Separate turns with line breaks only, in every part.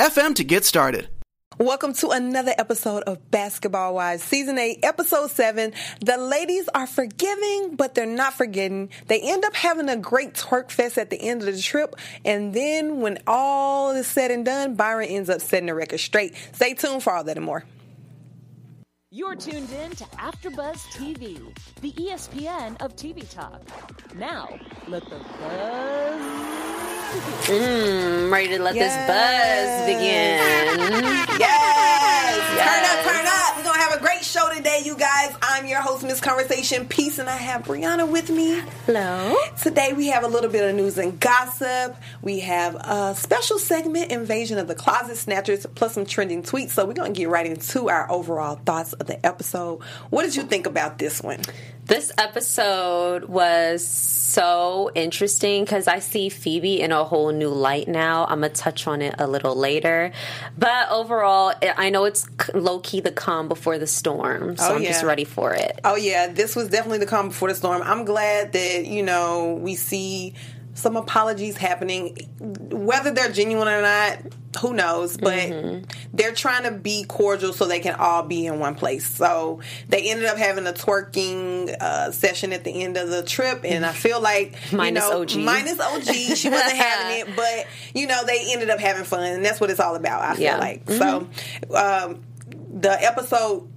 FM to get started.
Welcome to another episode of Basketball Wives, Season 8, Episode 7. The ladies are forgiving, but they're not forgetting. They end up having a great twerk fest at the end of the trip, and then when all is said and done, Byron ends up setting the record straight. Stay tuned for all that and more.
You're tuned in to AfterBuzz TV, the ESPN of TV talk. Now, let the buzz
Mmm, ready to let yes. this buzz begin.
Yes. yes. Turn up, turn up. We're to have a great show today, you guys. I'm your host, Miss Conversation Peace, and I have Brianna with me.
Hello.
Today we have a little bit of news and gossip. We have a special segment, Invasion of the Closet Snatchers, plus some trending tweets. So we're to get right into our overall thoughts of the episode. What did you think about this one?
This episode was so interesting because I see Phoebe in a whole new light now. I'm going to touch on it a little later. But overall, I know it's low key the calm before the storm. So oh, I'm just ready for it.
Oh, yeah. This was definitely the calm before the storm. I'm glad that, you know, we see some apologies happening. Whether they're genuine or not, who knows? But mm-hmm. they're trying to be cordial so they can all be in one place. So they ended up having a twerking uh, session at the end of the trip, and I feel like
minus
you know,
OG,
minus OG, she wasn't having it, but you know they ended up having fun, and that's what it's all about. I feel yeah. like mm-hmm. so. Um, the episode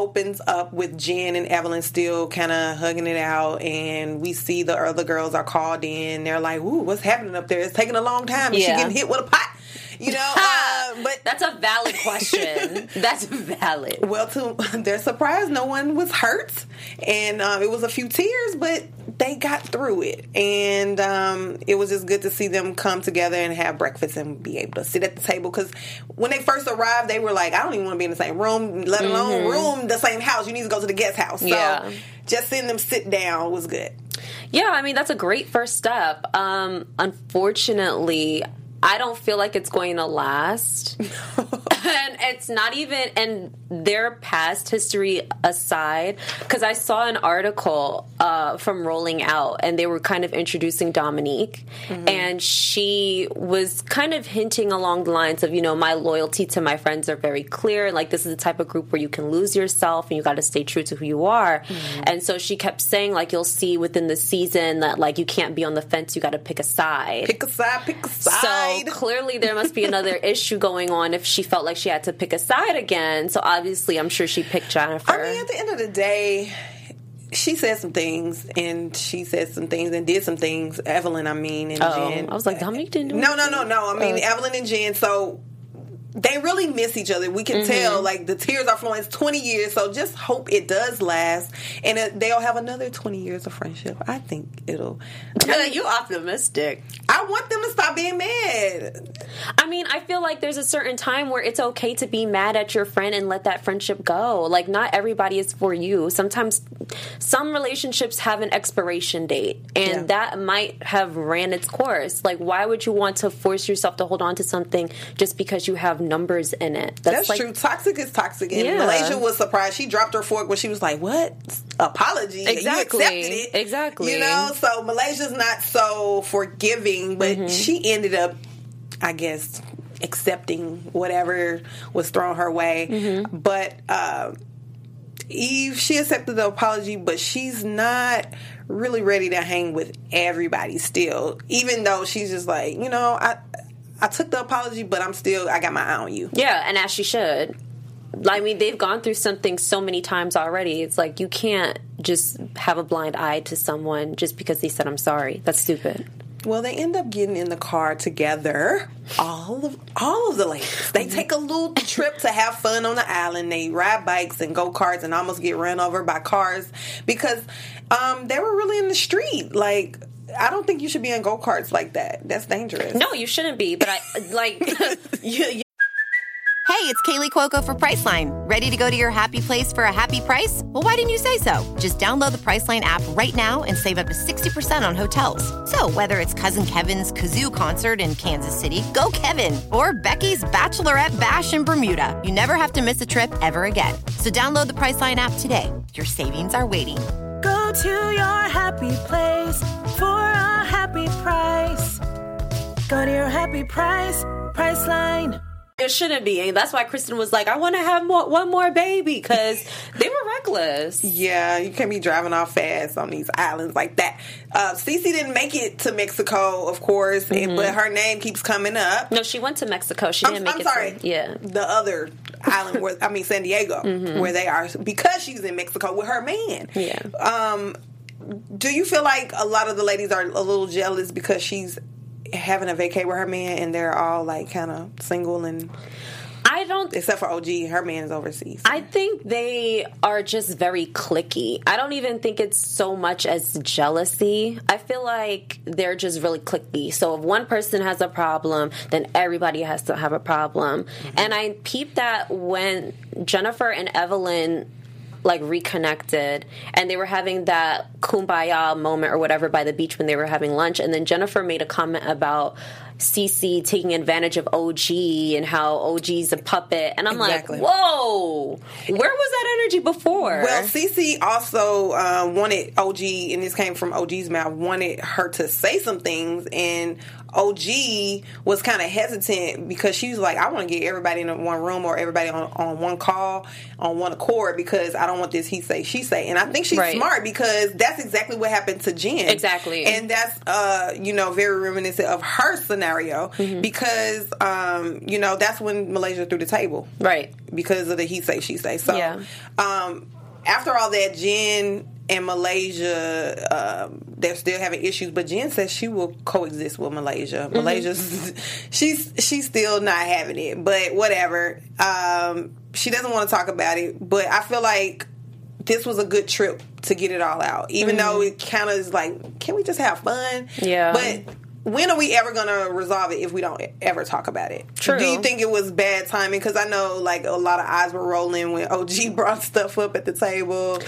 opens up with Jen and Evelyn still kind of hugging it out, and we see the other girls are called in. They're like, "Ooh, what's happening up there? It's taking a long time. Is yeah. she getting hit with a pot?" You know, uh, but
that's a valid question. that's valid.
Well, to their surprise, no one was hurt, and uh, it was a few tears, but they got through it, and um, it was just good to see them come together and have breakfast and be able to sit at the table. Because when they first arrived, they were like, "I don't even want to be in the same room, let alone mm-hmm. room the same house. You need to go to the guest house." So yeah. just seeing them sit down was good.
Yeah, I mean that's a great first step. Um, unfortunately, I don't feel like it's going to last. and it's not even, and their past history aside, because I saw an article uh, from Rolling Out and they were kind of introducing Dominique. Mm-hmm. And she was kind of hinting along the lines of, you know, my loyalty to my friends are very clear. Like, this is the type of group where you can lose yourself and you got to stay true to who you are. Mm-hmm. And so she kept saying, like, you'll see within the season that, like, you can't be on the fence, you got to pick a side.
Pick a side, pick a side. So,
clearly there must be another issue going on if she felt like she had to pick a side again. So obviously, I'm sure she picked Jennifer.
I mean, at the end of the day, she said some things and she said some things and did some things. Evelyn, I mean, and
oh,
Jen.
I was like, Dominique didn't do
No, no, no, no. I mean, oh. Evelyn and Jen. So they really miss each other. We can mm-hmm. tell, like the tears are flowing. It's twenty years, so just hope it does last, and it, they'll have another twenty years of friendship. I think it'll.
you optimistic.
I want them to stop being mad.
I mean, I feel like there's a certain time where it's okay to be mad at your friend and let that friendship go. Like, not everybody is for you. Sometimes, some relationships have an expiration date, and yeah. that might have ran its course. Like, why would you want to force yourself to hold on to something just because you have numbers in it.
That's, That's like, true. Toxic is toxic. And yeah. Malaysia was surprised. She dropped her fork when she was like, "What apology?
Exactly.
You accepted it.
Exactly.
You know. So Malaysia's not so forgiving, but mm-hmm. she ended up, I guess, accepting whatever was thrown her way. Mm-hmm. But uh, Eve, she accepted the apology, but she's not really ready to hang with everybody still. Even though she's just like, you know, I I took the apology, but I'm still I got my eye on you.
Yeah, and as she should. I mean, they've gone through something so many times already. It's like you can't just have a blind eye to someone just because they said I'm sorry. That's stupid.
Well, they end up getting in the car together. All of all of the ladies. They take a little trip to have fun on the island. They ride bikes and go karts and almost get run over by cars because um, they were really in the street. Like I don't think you should be in go karts like that. That's dangerous.
No, you shouldn't be. But I like you, Hey,
it's Kaley Cuoco for Priceline. Ready to go to your happy place for a happy price? Well, why didn't you say so? Just download the Priceline app right now and save up to 60% on hotels. So, whether it's Cousin Kevin's Kazoo concert in Kansas City, go Kevin, or Becky's Bachelorette Bash in Bermuda, you never have to miss a trip ever again. So, download the Priceline app today. Your savings are waiting.
Go to your happy place for a happy price. Go to your happy price, Priceline.
It shouldn't be. And that's why Kristen was like, I want to have more, one more baby because they were reckless.
Yeah, you can't be driving off fast on these islands like that. Uh, Cece didn't make it to Mexico, of course,
Mm-hmm.
and, but her name keeps coming up.
No, she went to Mexico. She
I'm,
didn't make
I'm
it.
sorry.
To, yeah.
The other island where I mean San Diego,
Mm-hmm.
where they are because she's in Mexico with her man.
Yeah.
Um, do you feel like a lot of the ladies are a little jealous because she's having a vacay with her man and they're all like kind of single and
I don't.
except for OG, her man is overseas.
I think they are just very clicky. I don't even think it's so much as jealousy. I feel like they're just really clicky. So if one person has a problem, then everybody has to have a problem. Mm-hmm. And I peeped that when Jennifer and Evelyn like reconnected and they were having that kumbaya moment or whatever by the beach when they were having lunch and then Jennifer made a comment about Cece taking advantage of OG and how OG's a puppet and I'm
Exactly.
like whoa where was that energy before
Well, CC also uh, wanted OG, and this came from OG's mouth, wanted her to say some things, and OG was kind of hesitant because she was like, I want to get everybody in one room or everybody on, on one call, on one accord, because I don't want this he say, she say. And I think she's
Right.
smart because that's exactly what happened to Jen.
Exactly.
And that's, uh, you know, very reminiscent of her scenario
Mm-hmm.
because, um, you know, that's when Malaysia threw the table
right
because of the he say she say. So,
Yeah.
um, after all that, Jen and Malaysia, um, they're still having issues. But Jen says she will coexist with Malaysia.
Mm-hmm.
Malaysia's she's she's still not having it, but whatever. Um, she doesn't want to talk about it, but I feel like this was a good trip to get it all out. Even though it kind of is like, can we just have fun?
Mm-hmm. Yeah.
But when are we ever going to resolve it if we don't ever talk about it?
True.
Do you think it was bad timing? Because I know like a lot of eyes were rolling when OG brought stuff up at the table.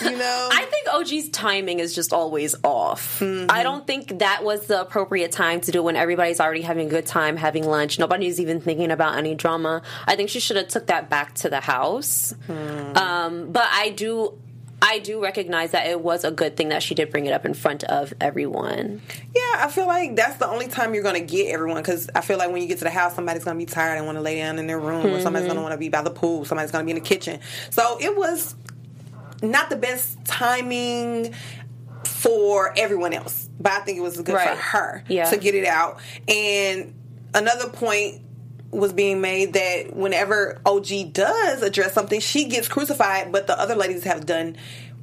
You know,
I think OG's timing is just always off.
Mm-hmm.
I don't think that was the appropriate time to do it when everybody's already having a good time having lunch. Nobody's even thinking about any drama. I think she should have took that back to the house.
Hmm.
Um, but I do. I do recognize that it was a good thing that she did bring it up in front of everyone.
yeah, I feel like that's the only time you're going to get everyone. Because I feel like when you get to the house, somebody's going to be tired and want to lay down in their room, or somebody's going to mm-hmm. want to be by the pool, somebody's going to be in the kitchen. So it was not the best timing for everyone else, but I think it was good
Right.
for her
Yeah.
to get it out. And another point was being made that whenever OG does address something, she gets crucified, but the other ladies have done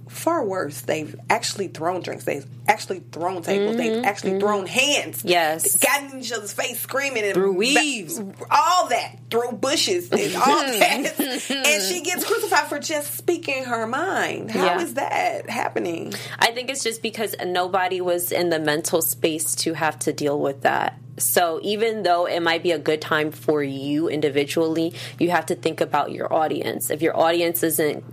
far worse. They've actually thrown drinks. They've actually thrown tables. They've actually thrown hands.
Mm-hmm. Yes.
Gotten in each other's face screaming and
Through
ba-
weaves.
all that. Through bushes and all that. and she gets crucified for just speaking her mind. How is
Yeah.
that happening?
I think it's just because nobody was in the mental space to have to deal with that. So even though it might be a good time for you individually, you have to think about your audience. If your audience isn't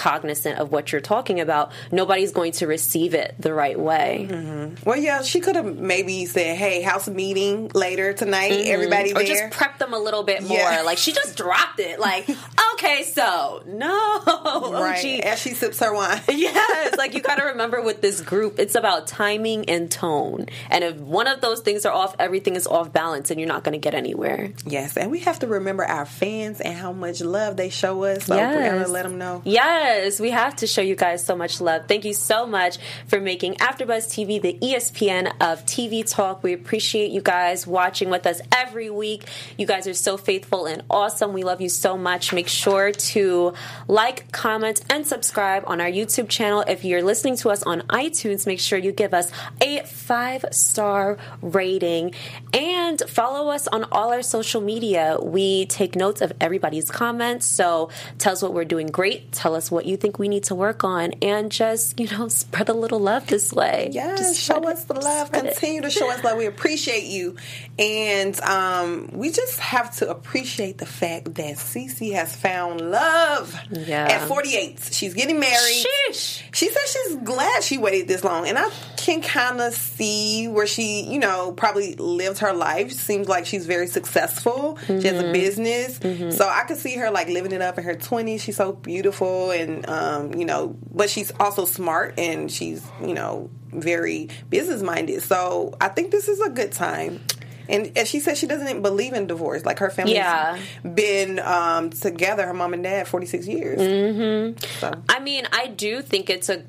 cognizant of what you're talking about, nobody's going to receive it the right way.
Well, yeah, she could have maybe said, "Hey, house meeting later tonight. Everybody
Mm-hmm. Or
there."
just prep them a little bit more.
Yeah.
Like she just dropped it. Like, okay, so no,
right
OG.
as she sips her wine.
Yes, like you got to remember with this group, it's about timing and tone. And if one of those things are off, everything is off balance, and you're not going to get anywhere.
yes, and we have to remember our fans and how much love they show us. So we're
Yes.
gonna let them know.
Yes, we have to show you guys so much love. Thank you so much for making AfterBuzz TV the ESPN of TV talk. We appreciate you guys watching with us every week. You guys are so faithful and awesome. We love you so much. Make sure to like, comment, and subscribe on our YouTube channel. If you're listening to us on iTunes, make sure you give us a five star rating and follow us on all our social media. We take notes of everybody's comments. So tell us what we're doing great. Tell us what what you think we need to work on, and just you know spread a little love this way.
Yes,
Just
show us
it.
the love.
Spread it.
Continue to show us love. We appreciate you, and um, we just have to appreciate the fact that Cece has found love.
Yeah.
At 48, she's getting married.
Sheesh.
She says she's glad she waited this long, and I can kind of see where she, you know, probably lived her life. Seems like she's very successful. She has
Mm-hmm.
a business, so I could see her like living it up in her 20s. She's so beautiful, and um, you know, but she's also smart, and she's you know very business minded. So I think this is a good time. And, and she said she doesn't believe in divorce. Like her family's
Yeah.
been um, together, her mom and dad, 46 years. Mm-hmm. So.
I mean, I do think it's a.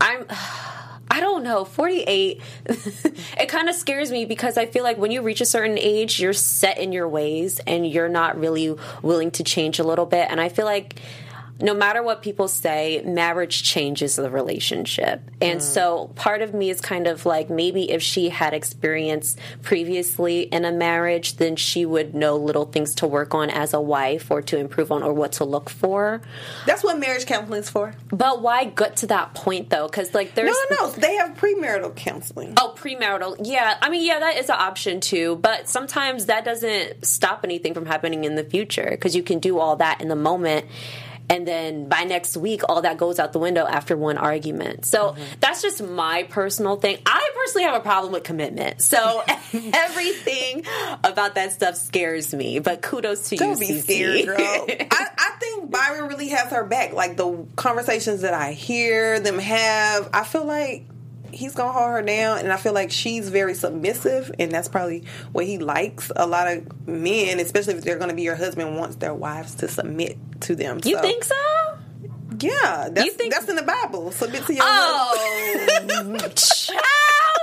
I'm. I don't know. 48, it kind of scares me because I feel like when you reach a certain age, you're set in your ways and you're not really willing to change a little bit. And I feel like no matter what people say, marriage changes the relationship. And hmm. so part of me is kind of like maybe if she had experience previously in a marriage, then she would know little things to work on as a wife or to improve on or what to look for.
That's what marriage counseling is for.
But why get to that point though? Because like there's
No, no, no. They have premarital counseling.
Oh, premarital. Yeah. I mean, yeah, that is an option too. But sometimes that doesn't stop anything from happening in the future because you can do all that in the moment. And then by next week, all that goes out the window after one argument. So mm-hmm. that's just my personal thing. I personally have a problem with commitment. So everything about that stuff scares me. But kudos to you,
Don't be scared, girl. I, I think Byron really has her back. Like the conversations that I hear them have, I feel like he's gonna hold her down, and I feel like she's very submissive, and that's probably what he likes. A lot of men, especially if they're gonna be your husband, wants their wives to submit to them.
you
So,
think so?
Yeah, that's
You think-
that's in the Bible. Submit to your oh. husband.
Oh, child,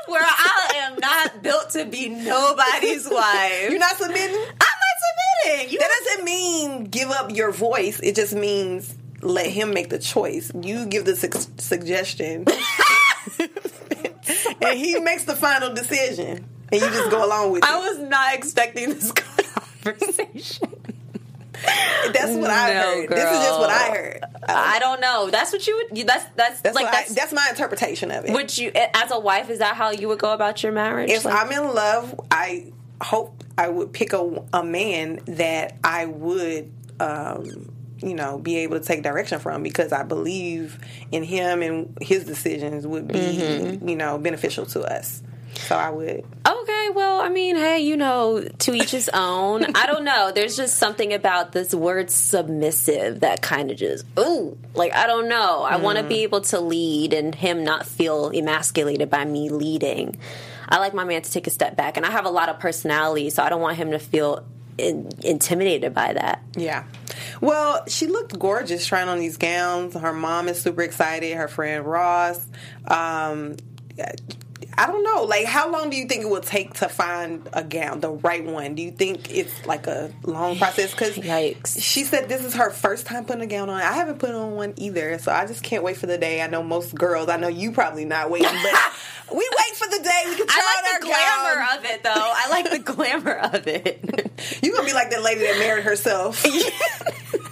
where I am not built to be nobody's wife.
You're not submitting.
I'm not submitting. You
That doesn't mean give up your voice. It just means let him make the choice. You give the su- suggestion, and he makes the final decision, and you just go along with
I
it.
I was not expecting this conversation.
That's what I
No,
heard. This is just what I heard.
I don't know. That's what you would. That's that's,
That's
like
what I-
that's,
that's my interpretation of it.
Would you, as a wife, is that how you would go about your marriage?
if
Like-
I'm in love, I hope I would pick a, a man that I would, um, you know, be able to take direction from because I believe in him and his decisions would be,
Mm-hmm.
you know, beneficial to us. So I would.
Okay, well, I mean, hey, you know, to each his own. I don't know. There's just something about this word submissive that kind of just, ooh, like, I don't know. I want to be able to lead and him not feel emasculated by me leading. I like my man to take a step back, and I have a lot of personality, so I don't want him to feel in, intimidated by that.
Yeah. Well, she looked gorgeous trying on these gowns. Her mom is super excited. Her friend Ross. Um, I don't know. Like, how long do you think it will take to find a gown, the right one? Do you think it's like a long process? Because she said this is her first time putting a gown on. I haven't put on one either, so I just can't wait for the day. I know most girls. I know you probably not waiting, but we wait for the day we can try
I like the
our
glamour
gown.
of it, though. I like the glamour of it.
You gonna be like that lady that married herself.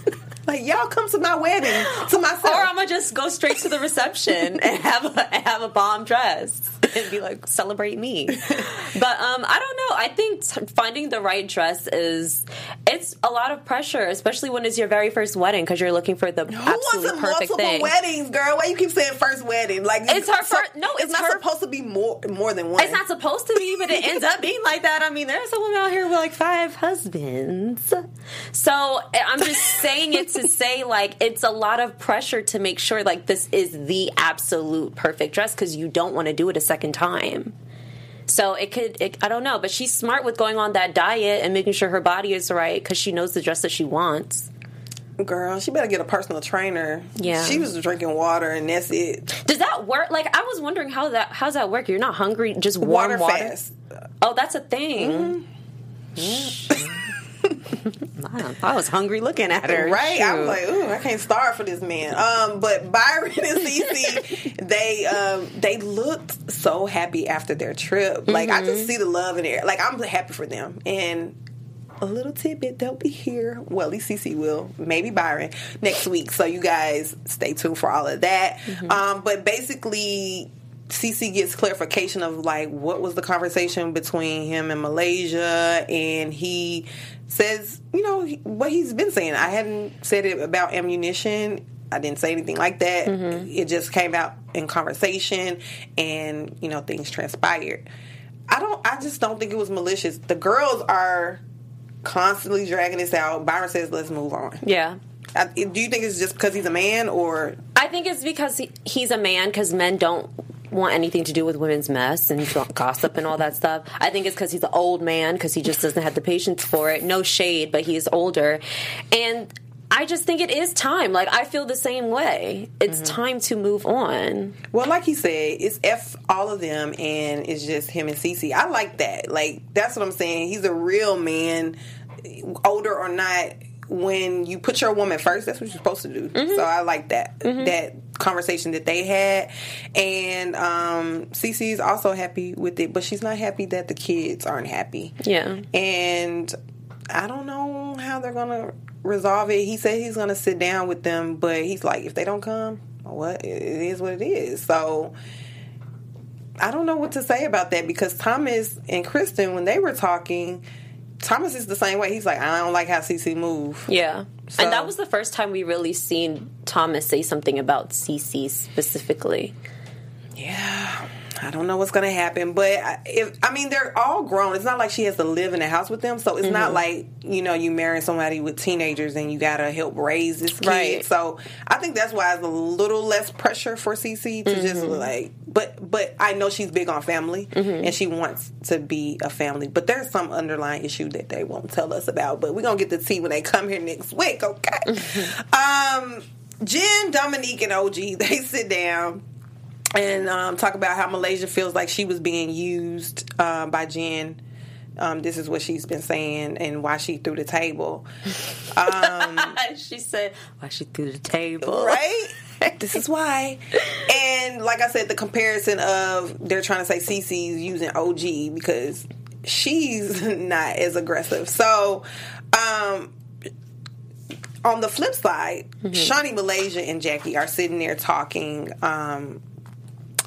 like y'all come to my wedding to myself.
Or I'm gonna just go straight to the reception and have a have a bomb dress and be like, celebrate me. But um, I don't know. I think t- finding the right dress is it's a lot of pressure, especially when it's your very first wedding because you're looking for the
Who wants
absolute
a
perfect
multiple
thing.
weddings, girl? Why you keep saying first wedding? Like
It's her fir- no, it's
not
her-
supposed to be more more than one.
It's not supposed to be, but it ends up being like that. I mean, there's some women out here with like five husbands. So I'm just saying it to say like it's a lot of pressure to make sure like this is the absolute perfect dress because you don't want to do it a second time. So it could, it, I don't know, but she's smart with going on that diet and making sure her body is right because she knows the dress that she wants.
girl. She better get a personal trainer.
Yeah.
she was drinking water and that's it.
Does that work? Like I was wondering how that how's that work? You're not hungry, just warm
Water,
water.
fast.
Oh, that's a thing. Mm-hmm. I, I was hungry looking at her.
Right, I was like, "Ooh, I can't starve for this man." Um, but Byron and Cece, they um, they looked so happy after their trip. Like I
Mm-hmm.
just see the love in there. Like I'm happy for them, and a little tidbit. They'll be here. Well, at least CC will, maybe Byron next week. So you guys stay tuned for all of that. Um, but basically, CC gets clarification of like what was the conversation between him and Malaysia, and he says, you know, what he's been saying. I hadn't said it about ammunition. I didn't say anything like that. Mm-hmm. It just came out in conversation, and you know, things transpired. I don't. I just don't think it was malicious. The girls are constantly dragging this out. Byron says, "Let's move on."
Yeah.
I, do you think it's just because he's a man, or
I think it's because he, he's a man because men don't want anything to do with women's mess and gossip and all that stuff. I think it's because he's an old man because he just doesn't have the patience for it. No shade, but he's older. And I just think it is time. Like, I feel the same way. It's mm-hmm. time to move on.
Well, like he said, it's F all of them, and it's just him and Cece. I like that. Like that's what I'm saying. He's a real man, older or not. When you put your woman first, that's what you're supposed to do. Mm-hmm. So I like that mm-hmm. that conversation that they had, and um, Cece is also happy with it, but she's not happy that the kids aren't happy.
Yeah.
and I don't know how they're gonna resolve it. He said he's gonna sit down with them, but he's like, if they don't come, what it is what it is. So I don't know what to say about that because Thomas and Kristen, when they were talking, Thomas is the same way. He's like, I don't like how CC move.
Yeah.
So-
and that was the first time we really seen Thomas say something about CC specifically.
Yeah. I don't know what's going to happen, but I- if I mean they're all grown. It's not like she has to live in a house with them, so it's
Mm-hmm.
not like you know you marry somebody with teenagers and you got to help raise this kid.
Right.
So I think that's why it's a little less pressure for CC to just
Mm-hmm.
like. But but I know she's big on family and she wants to be a family. But there's some underlying issue that they won't tell us about. But we're gonna get the tea when they come here next week. Okay. um, Jen, Dominique, and OG they sit down and um, talk about how Malaysia feels like she was being used um, by Jen. Um, this is what she's been saying and why she threw the table.
she said, why she threw the table.
Right? this is why. And like I said, the comparison of they're trying to say Cece's using OG because she's not as aggressive. So, um, on the flip side, Shaunie Malaysia and Jackie are sitting there talking, um,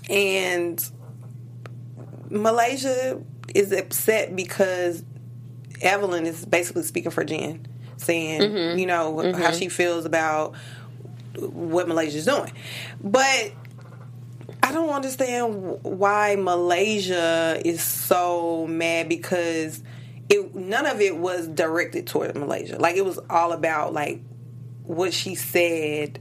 and Malaysia is upset because Evelyn is basically speaking for Jen, saying, mm-hmm. you know, how mm-hmm. she feels about what Malaysia's doing. But I don't understand why Malaysia is so mad because it none of it was directed toward Malaysia. Like it was all about like what she said,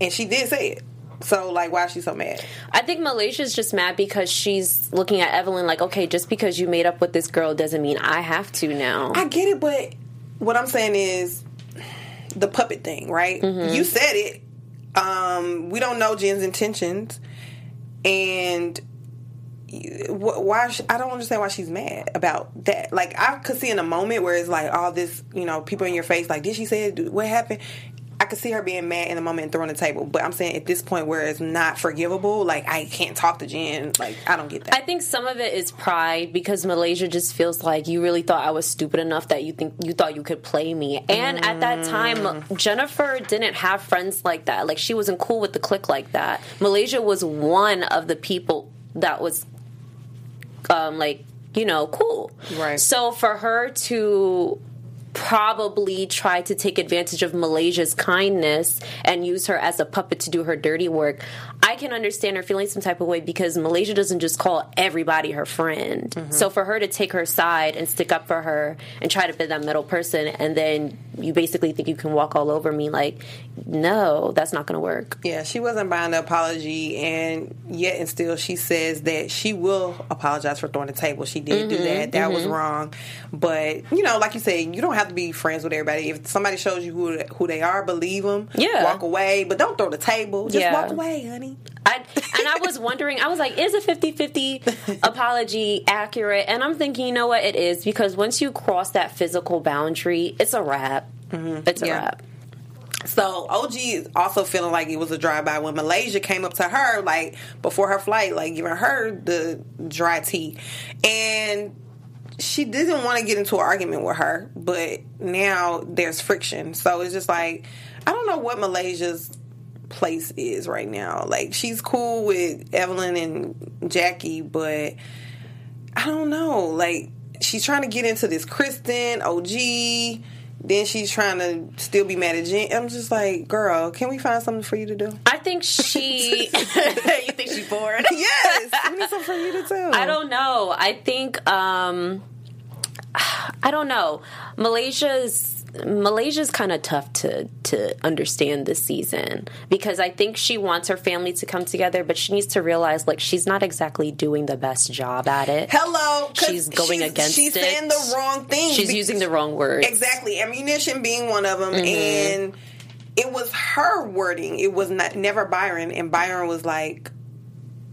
and she did say it. So like, why is she so mad?
I think Malaysia's just mad because she's looking at Evelyn like, okay, just because you made up with this girl doesn't mean I have to now.
I get it, but what I'm saying is the puppet thing, right? You said it. Um, we don't know Jen's intentions, and why? sh- I don't understand why she's mad about that. Like I could see in a moment where it's like all this, you know, people in your face. Like, did she say it? What happened? I could see her being mad in the moment and throwing the table. But I'm saying at this point where it's not forgivable, like I can't talk to Jen. Like I don't get that.
I think some of it is pride because Malaysia just feels like you really thought I was stupid enough that you think you thought you could play me. And at that time, Jennifer didn't have friends like that. Like she wasn't cool with the clique like that. Malaysia was one of the people that was um like, you know, cool.
Right.
So for her to probably try to take advantage of Malaysia's kindness and use her as a puppet to do her dirty work. I can understand her feeling some type of way because Malaysia doesn't just call everybody her friend. So for her to take her side and stick up for her and try to be that middle person and then you basically think you can walk all over me like no, that's not going to work.
Yeah, she wasn't buying the apology, and yet and still she says that she will apologize for throwing the table. She did
Mm-hmm,
do that. That was wrong. But you know, like you said, you don't have to be friends with everybody. If somebody shows you who who they are, believe them.
Yeah.
walk away, but don't throw the table. Just
Yeah.
walk away, honey.
I, and I was wondering, I was like, is a 50 50 apology accurate? And I'm thinking, you know what, it is because once you cross that physical boundary, it's a wrap. Mm-hmm. It's a
Yeah.
wrap.
So OG is also feeling like it was a drive by when Malaysia came up to her like before her flight, like giving her the dry tea, and she didn't want to get into an argument with her, but now there's friction. So it's just like I don't know what Malaysia's place is right now. Like she's cool with Evelyn and Jackie, but I don't know. Like she's trying to get into this Kristen OG. Then she's trying to still be mad at Jen. I'm just like, girl, can we find something for you to do?
I think she. you think she's bored?
yes, we need something for you to do.
I don't know. I think. um I don't know. Malaysia's Malaysia's kind of tough to to understand this season because I think she wants her family to come together, but she needs to realize like she's not exactly doing the best job at it.
Hello,
she's going
she's,
against
She's
it.
saying the wrong thing.
She's using the wrong words.
exactly ammunition being one of them,
Mm-hmm.
and it was her wording. It was not never Byron, and Byron was like.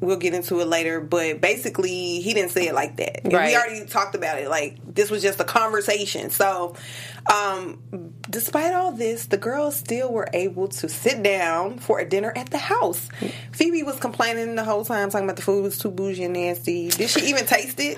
We'll get into it later, but basically, he didn't say it like that.
Right.
We already talked about it. Like this was just a conversation. So, um, despite all this, the girls still were able to sit down for a dinner at the house. Phoebe was complaining the whole time, talking about the food was too bougie and nasty. Did she even taste it?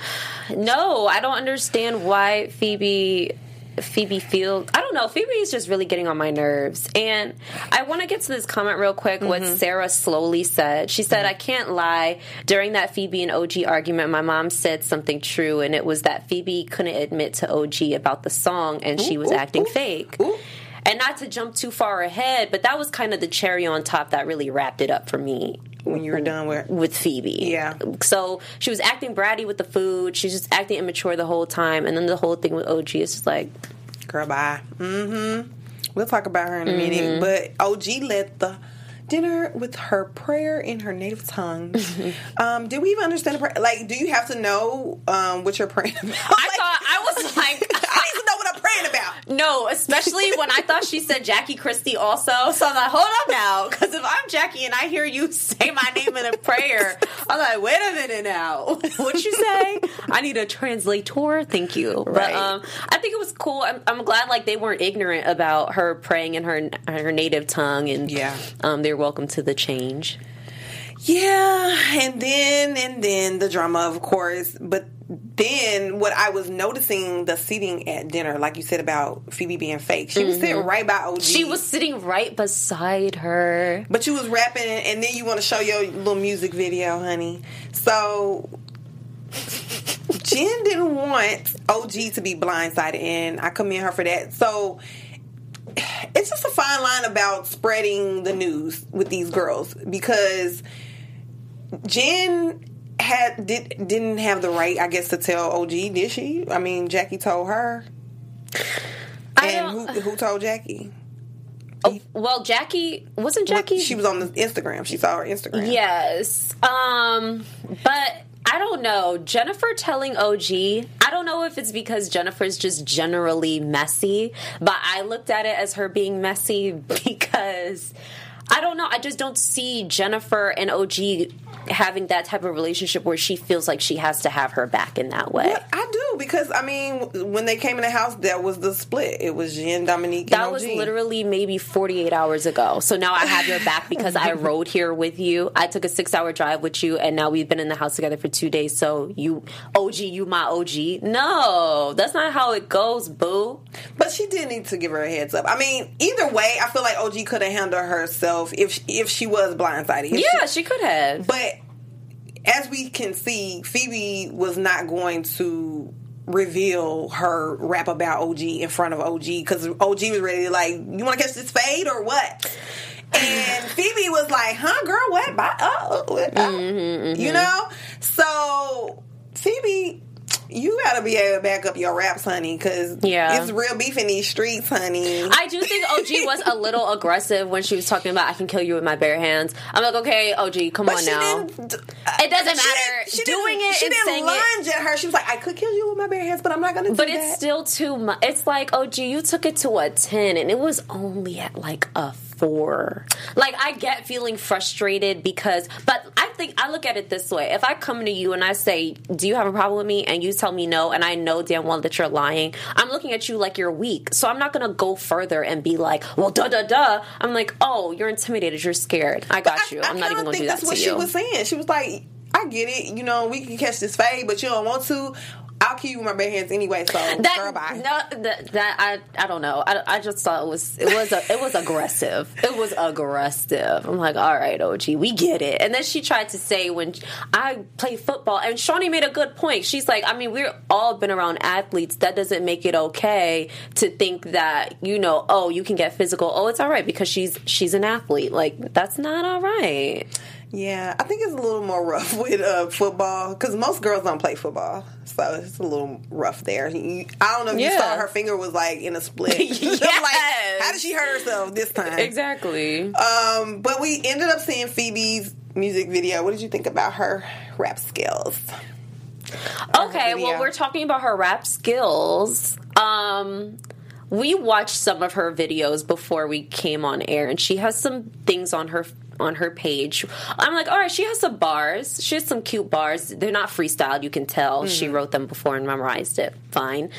No, I don't understand why Phoebe Phoebe feels I don't know, Phoebe is just really getting on my nerves. And I want to get to this comment real quick what mm-hmm. Sarah slowly said. She said, mm-hmm. I can't lie. During that Phoebe and OG argument, my mom said something true and it was that Phoebe couldn't admit to OG about the song and she was
ooh,
acting
ooh,
fake.
ooh.
And not to jump too far ahead, but that was kind of the cherry on top that really wrapped it up for me
When you were done with
with Phoebe.
Yeah.
So she was acting bratty with the food. She's just acting immature the whole time. And then the whole thing with OG is just like,
Girl, bye. Mm-hmm. We'll talk about her in a
Mm-hmm.
minute. But OG led the dinner with her prayer in her native tongue. um, did we even understand the prayer? Like, do you have to know um, what you're praying about?
I thought, I was like,
what I'm praying about.
no, especially when I thought she said Jackie Christie also. So I'm like, hold up now. Because if I'm Jackie and I hear you say my name in a prayer, I'm like, wait a minute now. What'd you say? I need a translator. Thank you.
Right.
But um, I think it was cool. I'm, I'm glad like they weren't ignorant about her praying in her her native tongue and
Yeah.
um, they're welcome to the change.
Yeah, and then and then the drama, of course. But then what I was noticing the seating at dinner, like you said about Phoebe being fake. She was sitting right by OG.
Mm-hmm. She was sitting right beside her.
But you was rapping, and then you want to show your little music video, honey. So Jen didn't want OG to be blindsided, and I commend her for that. So it's just a fine line about spreading the news with these girls because Jen had did didn't have the right, I guess, to tell OG. Did she? I mean, Jackie told her, and who, who told Jackie?
Oh, well, Jackie wasn't Jackie.
She was on the Instagram. She saw her Instagram.
Yes. Um, but I don't know. Jennifer telling OG, I don't know if it's because Jennifer's just generally messy, but I looked at it as her being messy because I don't know. I just don't see Jennifer and OG having that type of relationship where she feels like she has to have her back in that way.
I do because I mean, when they came in the house, that was the split. It was Jen, Dominique,
That was literally maybe 48 hours ago. So now I have your back because I rode here with you. I took a six hour drive with you, and now we've been in the house together for two days. So you, OG, you my OG. No, that's not how it goes, boo.
But she did need to give her a heads up. I mean, either way, I feel like OG could have handled herself if if she was blindsided. If
Yeah,
she-
she could have.
but as we can see, Phoebe was not going to reveal her rap about OG in front of OG because OG was ready to like, you want to catch this fade or what? And Phoebe was like, "Huh, girl? What? Bye. Oh, what? Uh, uh, uh, uh. Mm-hmm, mm-hmm. you know." So Phoebe, you got to be able to back up your raps, honey, because
Yeah.
it's real beef in these streets, honey.
I do think OG was a little aggressive when she was talking about I can kill you with my bare hands. I'm like, okay, OG, come
But
on now.
didn't.
Uh, it doesn't
she
matter.
she
Doing
didn't-
it
She didn't
saying it-
lunge at her. She was like, "I could kill you with my bare hands, but I'm not going to do
But
that."
it's still too much. It's like, OG, you took it to a 10 and it was only at like a four. Like, I get feeling frustrated because, but I think I look at it this way. If I come to you and I say, do you have a problem with me? And you tell me no, and I know damn well that you're lying, I'm looking at you like you're weak. So I'm not going to go further and be like, well, duh, duh, duh. I'm like, oh, you're intimidated. You're scared. I got you.
I,
I'm not even going to
think
do that
that's
to
what
you.
she was saying. She was like, "I get it. You know, we can catch this fade, but you don't want to." I'll I'll kill you with my bare hands anyway. So
that
girl, bye.
no, that, that I I don't know. I, I just thought it was it was a, it was aggressive. It was aggressive. I'm like, all right, OG, we get it. And then she tried to say when I play football, and Shaunie made a good point. She's like, I mean, we're all been around athletes. That doesn't make it okay to think that you know, oh, you can get physical. Oh, it's all right because she's she's an athlete. Like that's not all right.
Yeah, I think it's a little more rough with uh, football because most girls don't play football, so it's a little rough there. You- I don't know if you saw her finger was like in a split.
Yes.
like, how did she hurt herself this time?
Exactly.
Um, but we ended up seeing Phoebe's music video. What did you think about her rap skills?
Okay, well, we're talking about her rap skills. Um, we watched some of her videos before we came on air, and she has some things on her on her page. I'm like, all right, she has some bars. She has some cute bars. They're not freestyled. You can tell she mm. wrote them before and memorized it. Fine.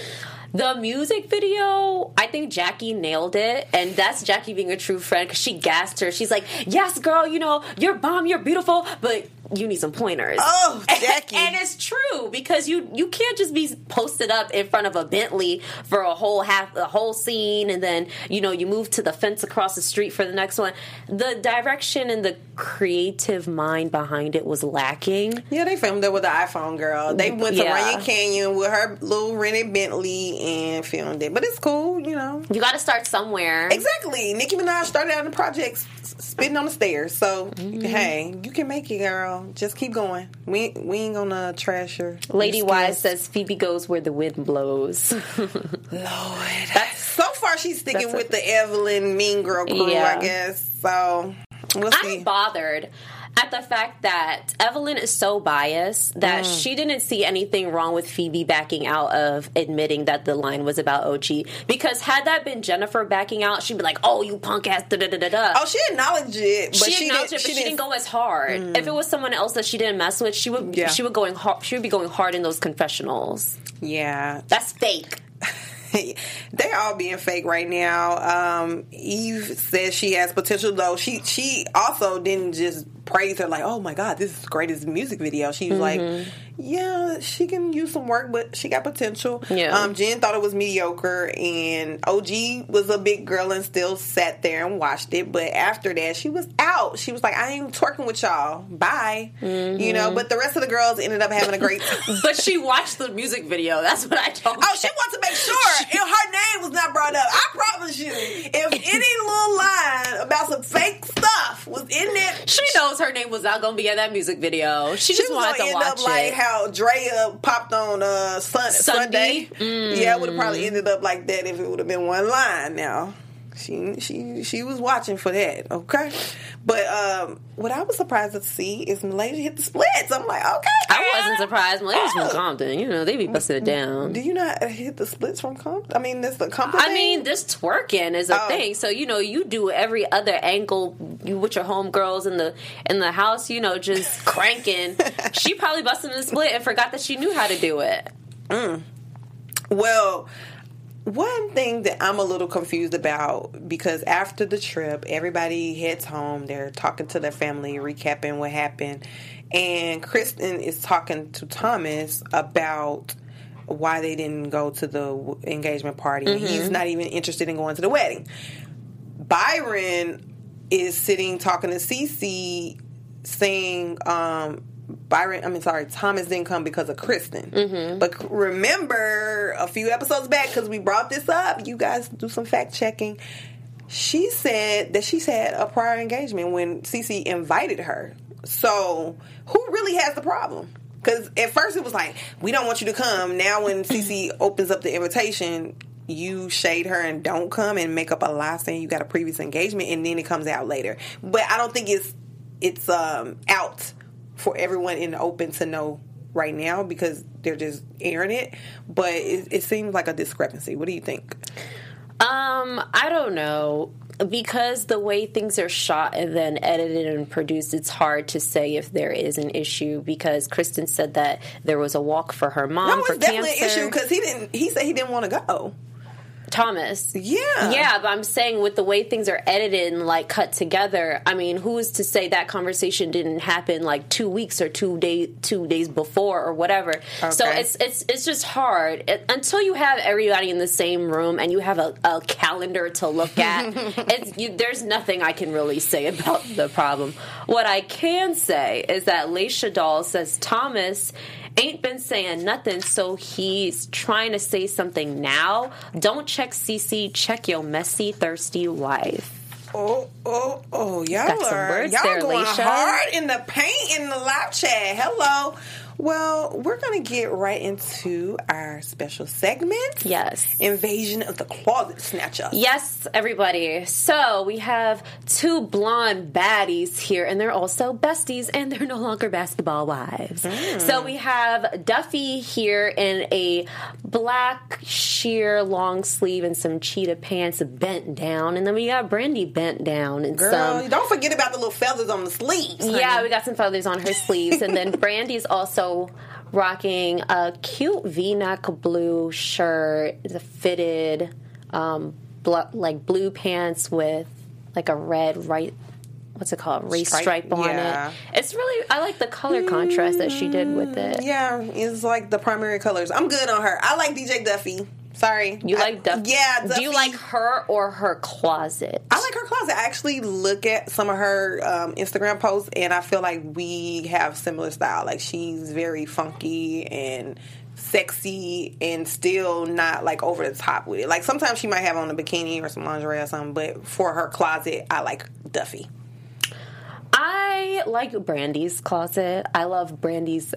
The music video, I think Jackie nailed it, and that's Jackie being a true friend because she gassed her. She's like, "Yes, girl, you know you're bomb, you're beautiful, but you need some pointers."
Oh, Jackie.
and it's true because you you can't just be posted up in front of a Bentley for a whole half a whole scene and then you know you move to the fence across the street for the next one. The direction and the creative mind behind it was lacking.
Yeah, they filmed it with the iPhone girl. They mm, went to
Yeah.
Canyon with her little rented Bentley and filmed it. But it's cool, you know.
You got to start somewhere.
Exactly. Nicki Minaj started out in the projects spitting on the stairs. So
Mm-hmm.
hey, you can make it, girl. Just keep going. We we ain't gonna trash her.
Lady Wise says Phoebe goes where the wind blows.
Lord. so far she's sticking
that's a-
with the Evelyn Mean Girl crew,
Yeah.
I guess. So we'll see.
I'm bothered at the fact that Evelyn is so biased that
Mm.
she didn't see anything wrong with Phoebe backing out of admitting that the line was about OG. Because had that been Jennifer backing out, she'd be like, "Oh, you punk ass." Da da da da
oh, she acknowledged it, but
she,
she,
acknowledged
didn't,
it, but she, didn't go as hard. If it was someone else that she didn't mess with, she would.
Yeah.
She would going. Hard, she would be going hard in those confessionals.
Yeah,
That's fake.
they're all being fake right now. Um, Eve says she has potential, though. She she also didn't just praise her like, "Oh my God, this is the greatest music video." She was
Mm-hmm.
like, "Yeah, she can use some work, but she got potential."
Yeah.
Um, Jen thought it was mediocre, and OG was a big girl and still sat there and watched it. But after that, she was out. She was like, "I ain't twerking with y'all. Bye." You
Mm-hmm.
know. But the rest of the girls ended up having a great.
But she watched the music video. That's what I told. Her.
Oh, she wants to make sure if her name was not brought up. I promise you, if any little line about some fake stuff was in there,
She knows her name was not going to be in that music video. She,
she
just
was
wanted
end
watch
up like
it.
how Drea popped on uh, sun- Sunday.
Sunday?
Yeah, it would have probably ended up like that if it would have been one line. Now. She she she was watching for that, okay. But um, what I was surprised to see is Malaysia hit the splits. I'm like, okay,
I wasn't surprised. Malaysia's
Oh.
from Compton. You know, they be busting it down.
Do you not hit the splits from Compton? I mean, that's the Compton.
I mean, this twerking is a
Oh.
thing. So you know, you do every other angle you with your homegirls in the in the house. You know, just cranking. she probably busted the split and forgot that she knew how to do it.
Well, one thing that I'm a little confused about because after the trip, everybody heads home. They're talking to their family, recapping what happened, and Kristen is talking to Thomas about why they didn't go to the engagement party. and He's not even interested in going to the wedding. Byron is sitting talking to Cece, saying, um, Byron, I mean, sorry, Thomas didn't come because of Kristen. But remember a few episodes back, because we brought this up, you guys do some fact checking. She said that she's had a prior engagement when Cece invited her. So, who really has the problem? Because at first it was like, we don't want you to come. Now, when Cece opens up the invitation, you shade her and don't come and make up a lie saying you got a previous engagement, and then it comes out later. But I don't think it's it's um, out for everyone in the open to know right now because they're just airing it. But it, it seems like a discrepancy. What do you think?
Um, I don't know. Because the way things are shot and then edited and produced, it's hard to say if there is an issue. Because Kristen said that there was a walk for her mom
That
for
was definitely
cancer.
an issue because he didn't. He said he didn't want to go.
Thomas.
Yeah.
Yeah, but I'm saying with the way things are edited and like cut together, I mean, who is to say that conversation didn't happen like two weeks or two day two days before or whatever? So it's it's it's just hard it, until you have everybody in the same room and you have a, a calendar to look at. it's you, there's nothing I can really say about the problem. What I can say is that Leisha Doll says Thomas ain't been saying nothing, so he's trying to say something now. Don't check CC, check your messy, thirsty wife.
Oh, oh, oh, y'all
Got some
are
words
y'all
there,
going hard in the paint in the live chat. Hello. Well, we're gonna get right into our special segment.
Yes.
Invasion of the Closet Snatcher.
Yes, everybody. So we have two blonde baddies here, and they're also besties, and they're no longer basketball wives. Mm. So we have Duffey here in a black sheer long sleeve and some cheetah pants bent down, and then we got Brandi bent down and
Girl,
some.
don't forget about the little feathers on the sleeves. honey.
Yeah, we got some feathers on her sleeves, and then Brandi's also rocking a cute V-neck blue shirt, a fitted, um, bl- like blue pants with like a red right. What's it called? Race
Stripe,
stripe, on
yeah.
it. It's really. I like the color contrast that she did with it.
Yeah, it's like the primary colors. I'm good on her. I like DJ Duffey. Sorry.
You like Duffey?
Yeah,
Do you like her or her closet?
I like her closet. I actually look at some of her um, Instagram posts, and I feel like we have similar style. Like she's very funky and sexy, and still not like over the top with it. Like sometimes she might have on a bikini or some lingerie or something, but for her closet, I like Duffey.
I like Brandi's closet. I love Brandi's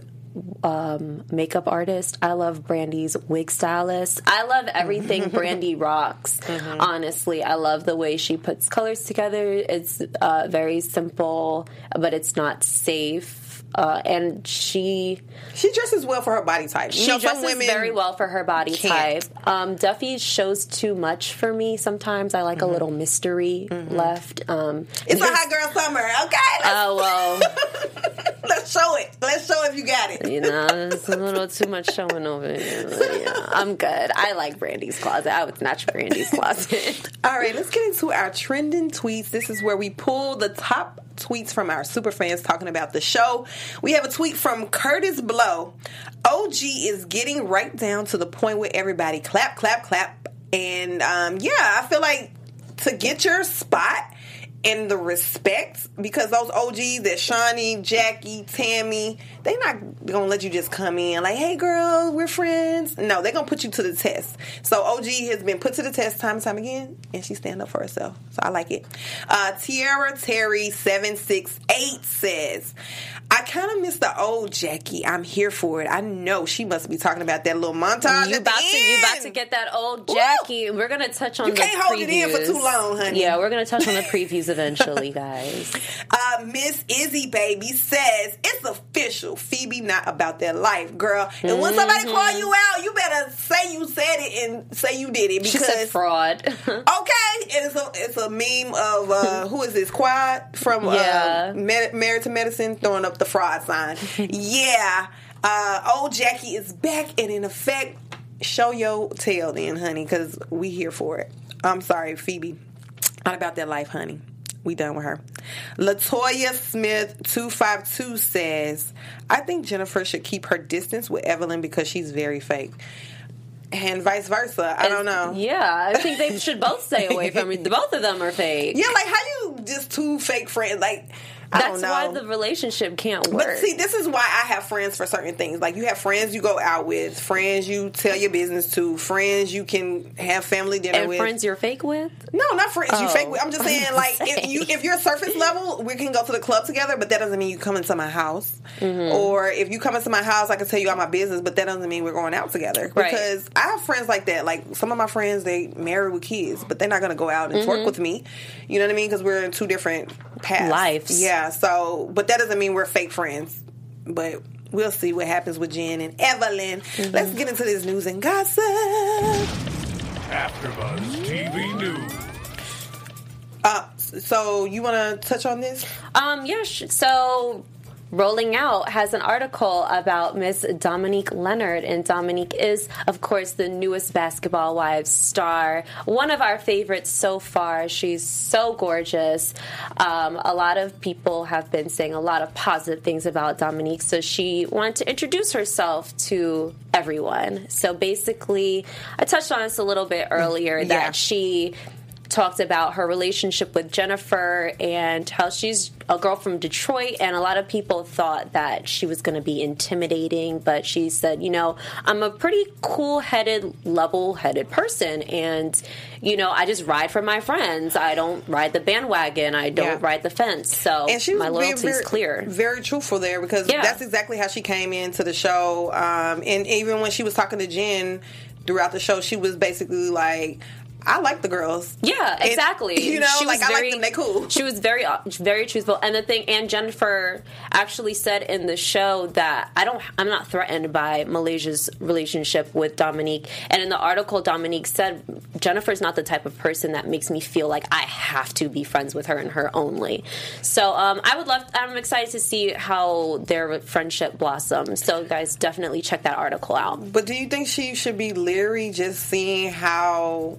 um, makeup artist. I love Brandi's wig stylist. I love everything Brandi rocks. Honestly, I love the way she puts colors together. It's uh, very simple, but it's not safe. Uh, and she
She dresses well for her body type.
She You
know,
dresses very well for her body
can't.
type. Um, Duffey shows too much for me. Sometimes I like a little mystery left. Um,
It's a hot girl summer, okay?
Oh well.
let's show it. Let's show if you got it.
You know, it's a little too much showing over here. Yeah, I'm good. I like Brandi's closet. I would snatch Brandi's closet.
All right, let's get into our trending tweets. This is where we pull the top tweets from our super fans talking about the show. We have a tweet from Curtis Blow. OG is getting right down to the point where everybody clap, clap, clap. And um, yeah, I feel like to get your spot and the respect because those OGs that Shaunie, Jackie, Tami, they not gonna let you just come in like, hey girl, we're friends. No, they're gonna put you to the test. So OG has been put to the test time and time again, and she stand up for herself. So I like it. Uh Tiara Terry seven six eight says, kind of miss the old Jackie. I'm here for it. I know she must be talking about that little montage.
you about to you about to get that old Jackie. We're gonna touch on the previews.
You can't hold it in for too long, honey.
Yeah, we're gonna touch on the previews eventually, guys.
Uh, Miss Izzy Baby says it's official. Phoebe not about that life, girl. And when somebody call you out, you better say you said it and say you did it
She
because
said fraud.
okay, it's a it's a meme of uh, who is this Quad from
Yeah.
uh, Med- Married to Medicine throwing up the fraud sign. yeah, uh, old Jackie is back and in effect. Show your tail then, honey, because we here for it. I'm sorry, Phoebe. Not about that life, honey. We done with her. Latoya Smith two five two says, "I think Jennifer should keep her distance with Evelyn because she's very fake." And vice versa. I don't know.
Yeah, I think they should both stay away from me. Both of them are fake.
Yeah, like how you just two fake friends? Like
That's why the relationship can't work.
but see, this is why I have friends for certain things. Like you have friends you go out with, friends you tell your business to, friends you can have family dinner
and
with.
friends you're fake with?
No, not friends. You
Oh.
fake. with- I'm just saying, like, if you if you're surface level, we can go to the club together, but that doesn't mean you come into my house.
Mm-hmm.
Or if you come into my house, I can tell you all my business, but that doesn't mean we're going out together.
Right.
Because I have friends like that. Like some of my friends, they married with kids, but they're not going to go out and
Mm-hmm.
twerk with me. You know what I mean? Because we're in two different paths,
Lives.
Yeah. So, but that doesn't mean we're fake friends. But. We'll see what happens with Jen and Evelyn.
Mm-hmm.
Let's get into this news and gossip.
AfterBuzz TV News.
Uh, so you want to touch on this?
Um, yeah. sh- So Rolling Out has an article about Miss Dominique Leonard, and Dominique is, of course, the newest Basketball Wives star. One of our favorites so far. She's so gorgeous. Um, a lot of people have been saying a lot of positive things about Dominique, so she wanted to introduce herself to everyone. So basically, I touched on this a little bit earlier that
Yeah.
she talked about her relationship with Jennifer and how she's a girl from Detroit, and a lot of people thought that she was going to be intimidating, but she said, you know, I'm a pretty cool headed, level headed person, and, you know, I just ride for my friends. I don't ride the bandwagon, I don't
Yeah.
ride the fence. So
and she
my loyalty is clear.
Very truthful there because
Yeah.
that's exactly how she came into the show. Um, and even when she was talking to Jen throughout the show, she was basically like, "I like the girls."
Yeah,
And,
exactly.
you know,
She
like
was
I
very-
like them. They cool.
She was very, uh, very truthful. And the thing, and Jennifer actually said in the show that I don't, I'm not threatened by Malaysia's relationship with Dominique. And in the article, Dominique said Jennifer's not the type of person that makes me feel like I have to be friends with her and her only. So um, I would love. I'm excited to see how their friendship blossoms. So guys, definitely check that article out.
But do you think she should be leery just seeing how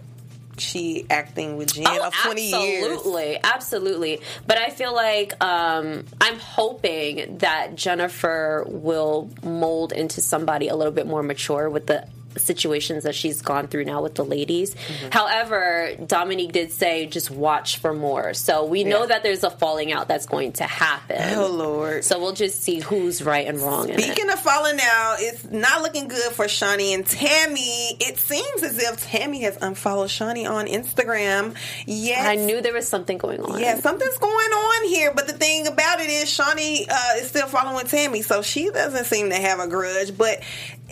she acting with Jen of twenty years?
Oh, absolutely, absolutely. But I feel like um, I'm hoping that Jennifer will mold into somebody a little bit more mature with the situations that she's gone through now with the ladies.
Mm-hmm.
However, Dominique did say just watch for more. So we know
Yeah.
that there's a falling out that's going to happen.
Oh Lord.
So we'll just see who's right and wrong in it.
Speaking of falling out, it's not looking good for Shaunie and Tami. It seems as if Tami has unfollowed Shaunie on Instagram. Yes.
I knew there was something going on.
Yeah, something's going on here, but the thing about it is Shaunie uh, is still following Tami, so she doesn't seem to have a grudge. But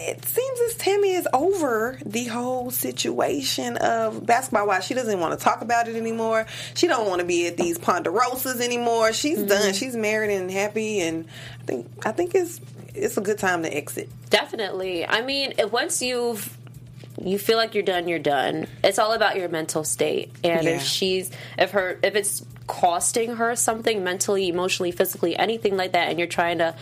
it seems as Tami is over the whole situation of basketball. Why she doesn't want to talk about it anymore. She don't want to be at these ponderosas anymore. She's mm-hmm. done. She's married and happy, and I think I think it's it's a good time to exit.
Definitely. I mean, if once you've you feel like you're done, you're done. It's all about your mental state. And
Yeah.
if she's if her if it's costing her something mentally, emotionally, physically, anything like that and you're trying to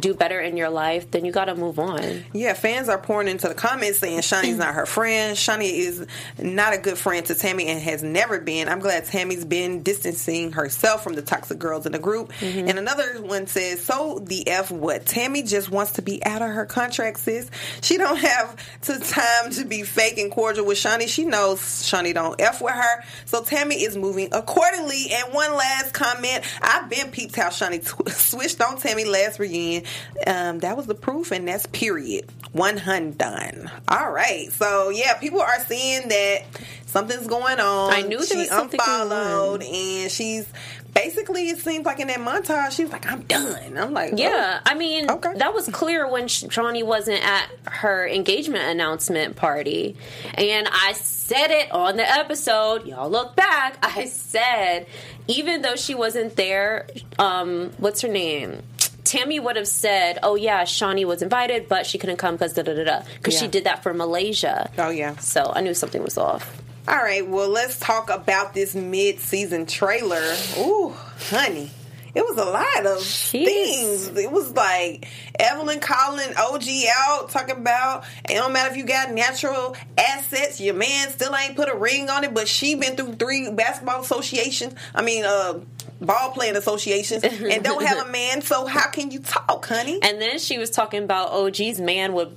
do better in your life, then you got to move on.
Yeah, fans are pouring into the comments saying Shaunie's not her friend. Shaunie is not a good friend to Tami and has never been. I'm glad Tami's been distancing herself from the toxic girls in the group. Mm-hmm. And another one says, "So the f what? Tami just wants to be out of her contract, sis. She don't have the time to be fake and cordial with Shaunie. She knows Shaunie don't f with her. So Tami is moving accordingly. And one last comment: I've been peeped how Shaunie tw- switched on Tami last reunion. Um, that was the proof, and that's period. One hundred done. All right. So yeah, people are seeing that something's going on.
I knew
she
was something going on.
unfollowed, and she's basically. It seems like in that montage, she was like, "I'm done." I'm like,
Yeah, I mean,
Okay.
that was clear when Shaunie wasn't at her engagement announcement party. And I said it on the episode. Y'all look back. I said, even though she wasn't there, um, what's her name? Tami would have said, "Oh yeah, Shaunie was invited, but she couldn't come because da da da da." Because she did that for Malaysia.
Oh, yeah.
So I knew something was off.
All right, well, let's talk about this mid-season trailer. Ooh, honey. It was a lot of things. It was like Evelyn calling OG out, talking about it don't matter if you got natural assets, your man still ain't put a ring on it, but she been through three basketball associations. I mean, uh, ball playing associations, and don't have a man. So how can you talk, honey?
And then she was talking about oh, OG's man would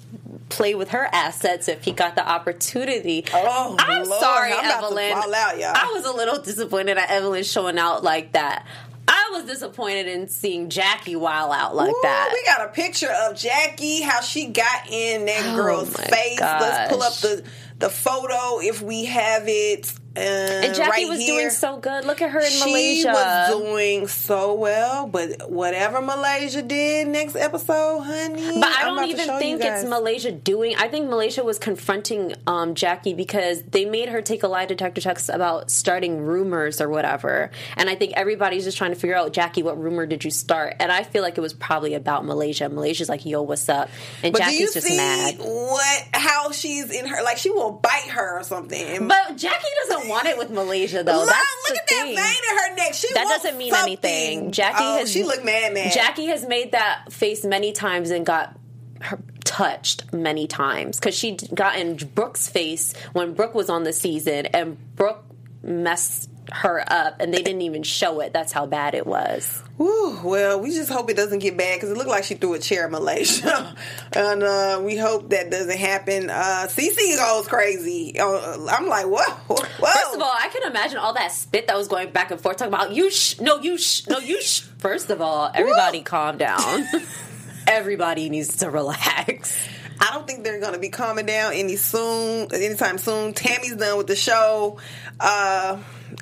play with her assets if he got the opportunity.
Oh,
I'm
Lord,
sorry,
I'm
Evelyn.
out.
I was a little disappointed at Evelyn showing out like that. I was disappointed in seeing Jackie wild out like
Ooh,
that.
We got a picture of Jackie, how she got in that
Oh
girl's face. Let's pull up the the photo if we have it. Uh,
and Jackie
right
was
here.
doing so good. Look at her in
she
Malaysia.
was doing so well, but whatever Malaysia did next episode, honey.
But I don't even think it's. Malaysia doing. I think Malaysia was confronting um, Jackie because they made her take a lie detector test about starting rumors or whatever. And I think everybody's just trying to figure out, Jackie, what rumor did you start? And I feel like it was probably about Malaysia. Malaysia's like, yo, what's up? And
But do you
Jackie's just
see
mad.
what? How she's in her? Like she will bite her or something.
But Jackie doesn't doesn't want it with Malaysia though.
Look,
That's
look at
thing.
that vein in her neck. She
That doesn't mean
something.
anything. Jackie
oh,
has
she looked mad, man.
Jackie has made that face many times and got her touched many times because she got in Brooke's face when Brooke was on the season and Brooke messed her up and they didn't even show it. That's how bad it was.
Whew, well, we just hope it doesn't get bad because it looked like she threw a chair in Malaysia, and uh, we hope that doesn't happen. Uh, CC goes crazy. Uh, I'm like, whoa, whoa.
First of all, I can imagine all that spit that was going back and forth talking about you shh, no you shh, no you shh. First of all, everybody calm down. everybody needs to relax.
I don't think they're going to be calming down any soon, anytime soon. Tami's done with the show. Uh,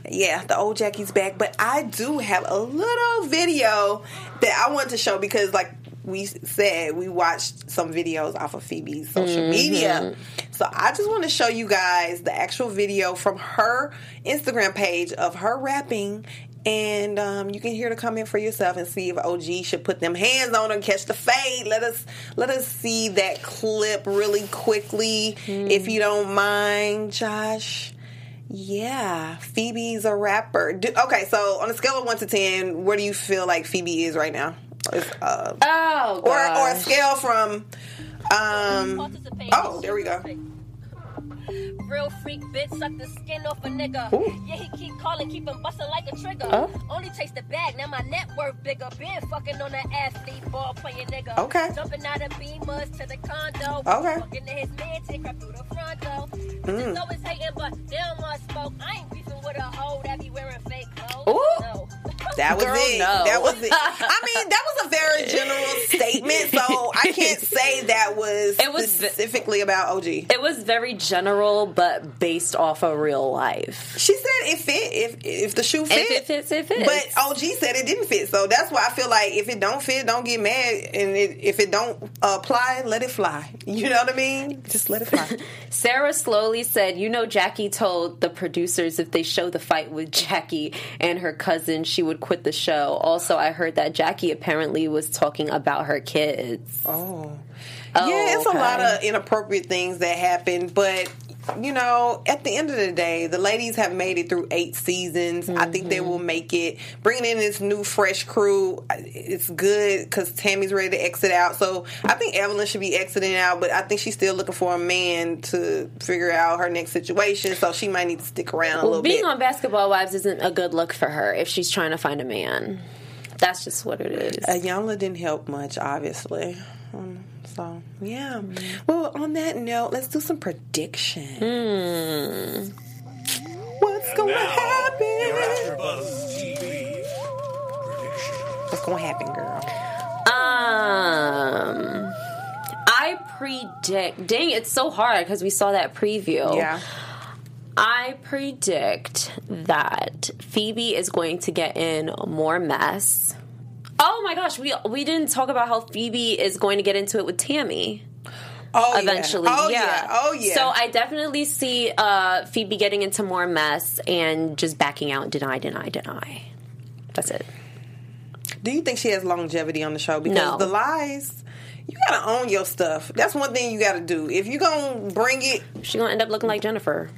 yeah, the old Jackie's back, but I do have a little video that I want to show because, like we said, we watched some videos off of Phoebe's social media. So I just want to show you guys the actual video from her Instagram page of her rapping. And um, you can hear the comment for yourself and see if OG should put them hands on her and catch the fade. Let us let us see that clip really quickly, if you don't mind, Josh. Yeah, Phoebe's a rapper. Do, okay, so on a scale of one to ten, where do you feel like Phoebe is right now? Uh,
Oh,
or or a scale from um. Oh, there we go.
Real freak bitch, suck the skin off a nigga.
Ooh.
Yeah, he keep calling, keep him busting like a trigger.
Oh.
Only chase the bag, now my net worth bigger. Been fucking on that athlete ball playing nigga.
Okay.
Jumping out of beamers to the condo.
Okay.
Fucking to his man, take her through the front door.
Mm.
Bitches always hating, but they don't want smoke. I ain't beefing with a hoe that be wearing fake clothes.
Ooh.
No.
That was
Girl,
it.
no.
That was it. I mean, that was a very general statement, so I can't say that was
It was-
specifically about OG.
It was very general, but based off of real life.
She said it fit if if the shoe fit.
If it fits, it fits.
But OG said it didn't fit, so that's why I feel like if it don't fit, don't get mad, and it, if it don't apply, let it fly. You know what I mean? Just let it fly.
Sarah slowly said, You know, Jackie told the producers if they show the fight with Jackie and her cousin, she would quit the show. Also, I heard that Jackie apparently was talking about her kids.
Oh.
Oh,
yeah, it's a lot of inappropriate things that happen, but you know, at the end of the day, the ladies have made it through eight seasons. I think they mm-hmm. will make it. Bringing in this new, fresh crew, it's good because Tami's ready to exit out. So I think Evelyn should be exiting out, but I think she's still looking for a man to figure out her next situation. So she might need to stick around a
Well,
little
being
bit.
on Basketball Wives isn't a good look for her if she's trying to find a man. That's just what it is.
Ayala didn't help much, obviously. Um, so yeah. Well, on that note, let's do some predictions. What's going to happen?
AfterBuzz TV prediction.
What's going to happen, girl?
Um, I predict. Dang, it's so hard because we saw that preview.
Yeah.
I predict that Phoebe is going to get in more mess. Oh my gosh, we we didn't talk about how Phoebe is going to get into it with Tami
Oh,
eventually.
Yeah. Oh
yeah.
yeah. Oh yeah.
So I definitely see uh, Phoebe getting into more mess and just backing out, deny, deny, deny. That's it.
do you think she has longevity on the show? Because
No.
the lies. You gotta own your stuff. That's one thing you gotta do. If you gonna bring it,
she gonna end up looking like Jennifer.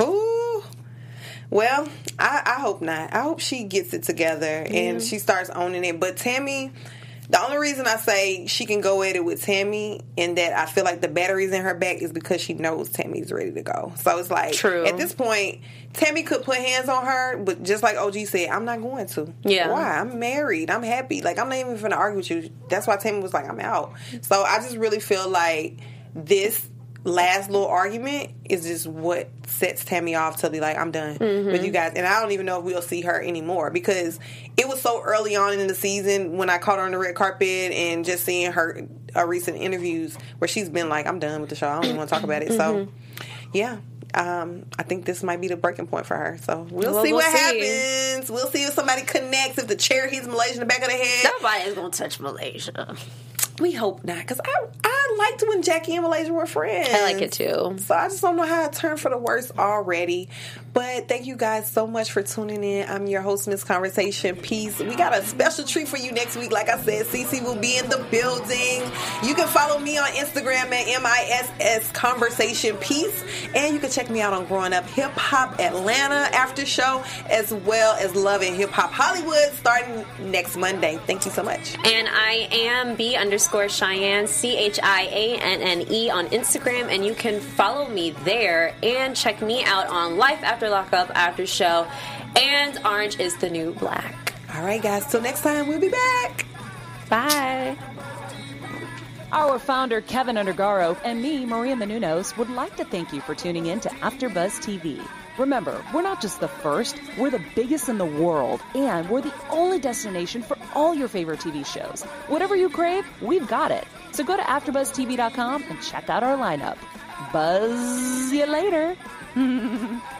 Ooh. Well, I, I hope not. I hope she gets it together and she starts owning it. But Tami, the only reason I say she can go at it with Tami and that I feel like the battery's in her back is because she knows Tami's ready to go. So it's like,
True.
at this point, Tami could put hands on her, but just like OG said, I'm not going to.
Yeah.
Why? I'm married. I'm happy. Like, I'm not even going to argue with you. That's why Tammy was like, I'm out. So I just really feel like this last little argument is just what sets Tami off to be like, I'm done with you guys. And I don't even know if we'll see her anymore because it was so early on in the season when I caught her on the red carpet and just seeing her uh, recent interviews where she's been like, I'm done with the show. I don't even want to talk about it. So, yeah. Um, I think this might be the breaking point for her. So we'll,
Well,
see
we'll
what
see.
happens. We'll see if somebody connects, if the chair hits Malaysia in the back of the head.
Nobody's gonna touch Malaysia.
We hope not, because I I liked when Jackie and Malaysia were friends.
I like it too.
So I just don't know how it turned for the worse already. But thank you guys so much for tuning in. I'm your host, Miss Conversation Peace. We got a special treat for you next week. Like I said, Cece will be in the building. You can follow me on Instagram at MISS Conversation Peace. And you can check me out on Growing Up Hip Hop Atlanta after show, as well as Love and Hip Hop Hollywood starting next Monday. Thank you so much.
And I am B underscore Chianne, C H I A N N E on Instagram, and you can follow me there and check me out on Life After Lockup After Show and Orange is the New Black.
All right, guys. Till next time, we'll be back.
Bye.
Our founder, Kevin Undergaro, and me, Maria Menounos, would like to thank you for tuning in to AfterBuzz TV. Remember, we're not just the first, we're the biggest in the world, and we're the only destination for all your favorite TV shows. Whatever you crave, we've got it. So go to AfterBuzzTV.com and check out our lineup. Buzz you later.